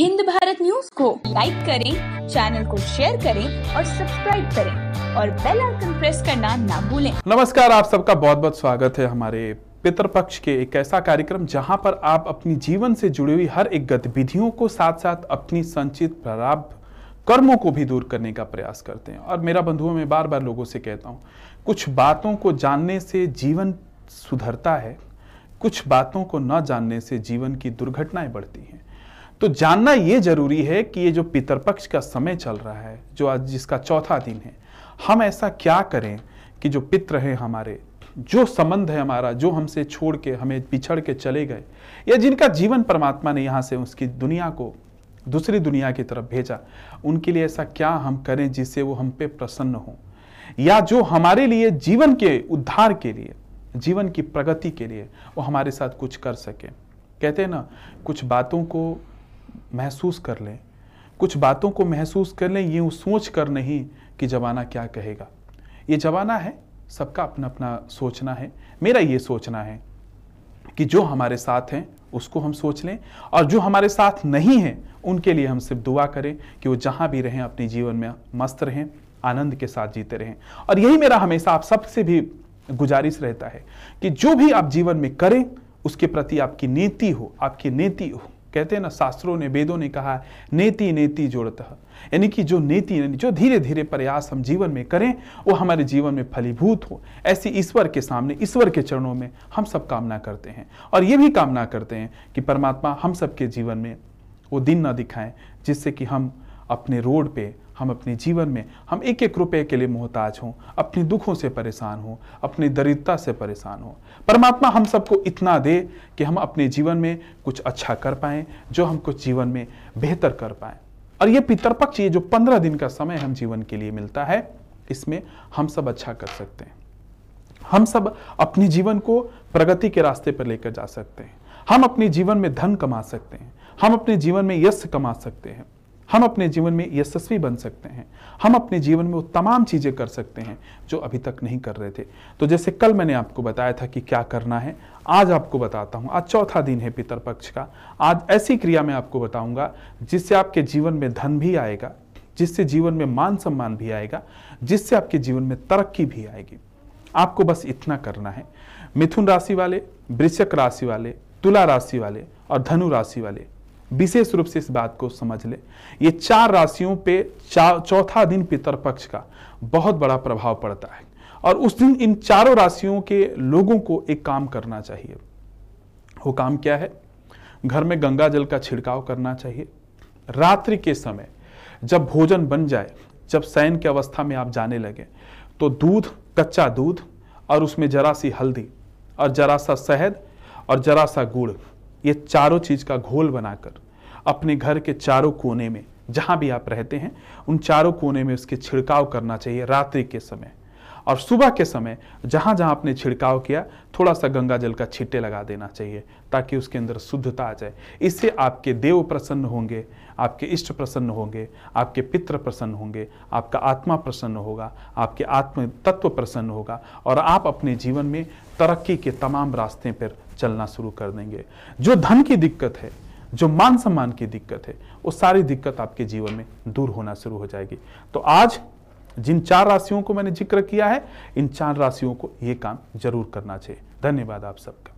Hind Bharat news को like करें, channel को शेयर करें और सब्सक्राइब करें और बेल आइकन प्रेस करना ना भूलें। नमस्कार, आप सबका बहुत बहुत स्वागत है हमारे पितृपक्ष के एक ऐसा कार्यक्रम जहाँ पर आप अपनी जीवन से जुड़ी हुई हर एक गतिविधियों को साथ साथ अपनी संचित प्रारब्ध कर्मों को भी दूर करने का प्रयास करते हैं। और मेरा बंधुओं, में बार बार लोगों से कहता हूँ, कुछ बातों को जानने से जीवन सुधरता है, कुछ बातों को न जानने से जीवन की दुर्घटनाएँ बढ़ती हैं। तो जानना यह ज़रूरी है कि ये जो पितरपक्ष का समय चल रहा है, जो आज जिसका चौथा दिन है, हम ऐसा क्या करें कि जो पित्र हैं हमारे, जो संबंध है हमारा, जो हमसे छोड़ के, हमें पिछड़ के चले गए, या जिनका जीवन परमात्मा ने यहाँ से उसकी दुनिया को, दूसरी दुनिया की तरफ़ भेजा, उनके लिए ऐसा क्या हम करें जिससे वो हम पे प्रसन्न हो? या जो हमारे लिए जीवन के उद्धार के लिए, जीवन की प्रगति के लिए वो हमारे साथ कुछ कर सके? कहते हैं ना, कुछ बातों को महसूस कर लें। कुछ बातों को महसूस कर लें, ये सोच कर नहीं कि जमाना क्या कहेगा। ये जमाना है, सबका अपना अपना सोचना है। मेरा ये सोचना है कि जो हमारे साथ हैं, उसको हम सोच लें और जो हमारे साथ नहीं हैं, उनके लिए हम सिर्फ़ दुआ करें कि वो जहाँ भी रहें, अपने जीवन में मस्त रहें, आनंद के साथ जीते रहें। और यही मेरा हमेशा आप सबसे भी गुजारिश रहता है कि जो भी आप जीवन में करें, उसके प्रति आपकी नीति हो, आपकी नीति हो। कहते हैं ना, शास्त्रों ने, वेदों ने कहा है नेति नेति जोड़ता। यानी कि जो नेति जो धीरे धीरे प्रयास हम जीवन में करें, वो हमारे जीवन में फलीभूत हो। ऐसी ईश्वर के सामने, ईश्वर के चरणों में हम सब कामना करते हैं। और ये भी कामना करते हैं कि परमात्मा हम सबके जीवन में वो दिन ना दिखाएँ, जिससे कि हम अपने रोड पे, हम अपने जीवन में, हम एक एक रुपए के लिए मोहताज हों, अपने दुखों से परेशान हों, अपनी दरिद्रता से परेशान हों। परमात्मा हम सबको इतना दे कि हम अपने जीवन में कुछ अच्छा कर पाएँ, जो हम कुछ जीवन में बेहतर कर पाएँ। और ये पितरपक्ष ये जो पंद्रह दिन का समय हम जीवन के लिए मिलता है, इसमें हम सब अच्छा कर सकते हैं। हम सब अपने जीवन को प्रगति के रास्ते पर लेकर जा सकते हैं। हम अपने जीवन में धन कमा सकते हैं। हम अपने जीवन में यश कमा सकते हैं। हम अपने जीवन में यशस्वी बन सकते हैं। हम अपने जीवन में वो तमाम चीज़ें कर सकते हैं जो अभी तक नहीं कर रहे थे। तो जैसे कल मैंने आपको बताया था कि क्या करना है, आज आपको बताता हूँ। आज चौथा दिन है पितरपक्ष का। आज ऐसी क्रिया मैं आपको बताऊँगा जिससे आपके जीवन में धन भी आएगा, जिससे जीवन में मान सम्मान भी आएगा, जिससे आपके जीवन में तरक्की भी आएगी। आपको बस इतना करना है। मिथुन राशि वाले, वृश्चिक राशि वाले, तुला राशि वाले और धनु राशि वाले विशेष रूप से इस बात को समझ ले। ये चार राशियों पे चौथा दिन पितरपक्ष का बहुत बड़ा प्रभाव पड़ता है। और उस दिन इन चारों राशियों के लोगों को एक काम करना चाहिए। वो काम क्या है? घर में गंगा जल का छिड़काव करना चाहिए। रात्रि के समय जब भोजन बन जाए, जब सैन की अवस्था में आप जाने लगे तो दूध, कच्चा दूध और उसमें जरा सी हल्दी और जरा सा शहद और जरा सा गुड़ ये चारों चीज़ का घोल बनाकर अपने घर के चारों कोने में, जहाँ भी आप रहते हैं, उन चारों कोने में उसके छिड़काव करना चाहिए रात्रि के समय। और सुबह के समय जहाँ जहाँ आपने छिड़काव किया थोड़ा सा गंगा जल का छिट्टे लगा देना चाहिए, ताकि उसके अंदर शुद्धता आ जाए। इससे आपके देव प्रसन्न होंगे, आपके इष्ट प्रसन्न होंगे, आपके पित्र प्रसन्न होंगे, आपका आत्मा प्रसन्न होगा, आपके आत्म तत्व प्रसन्न होगा, और आप अपने जीवन में तरक्की के तमाम रास्ते पर चलना शुरू कर देंगे। जो धन की दिक्कत है, जो मान सम्मान की दिक्कत है, वो सारी दिक्कत आपके जीवन में दूर होना शुरू हो जाएगी। तो आज जिन चार राशियों को मैंने ज़िक्र किया है, इन चार राशियों को ये काम ज़रूर करना चाहिए। धन्यवाद आप सबका।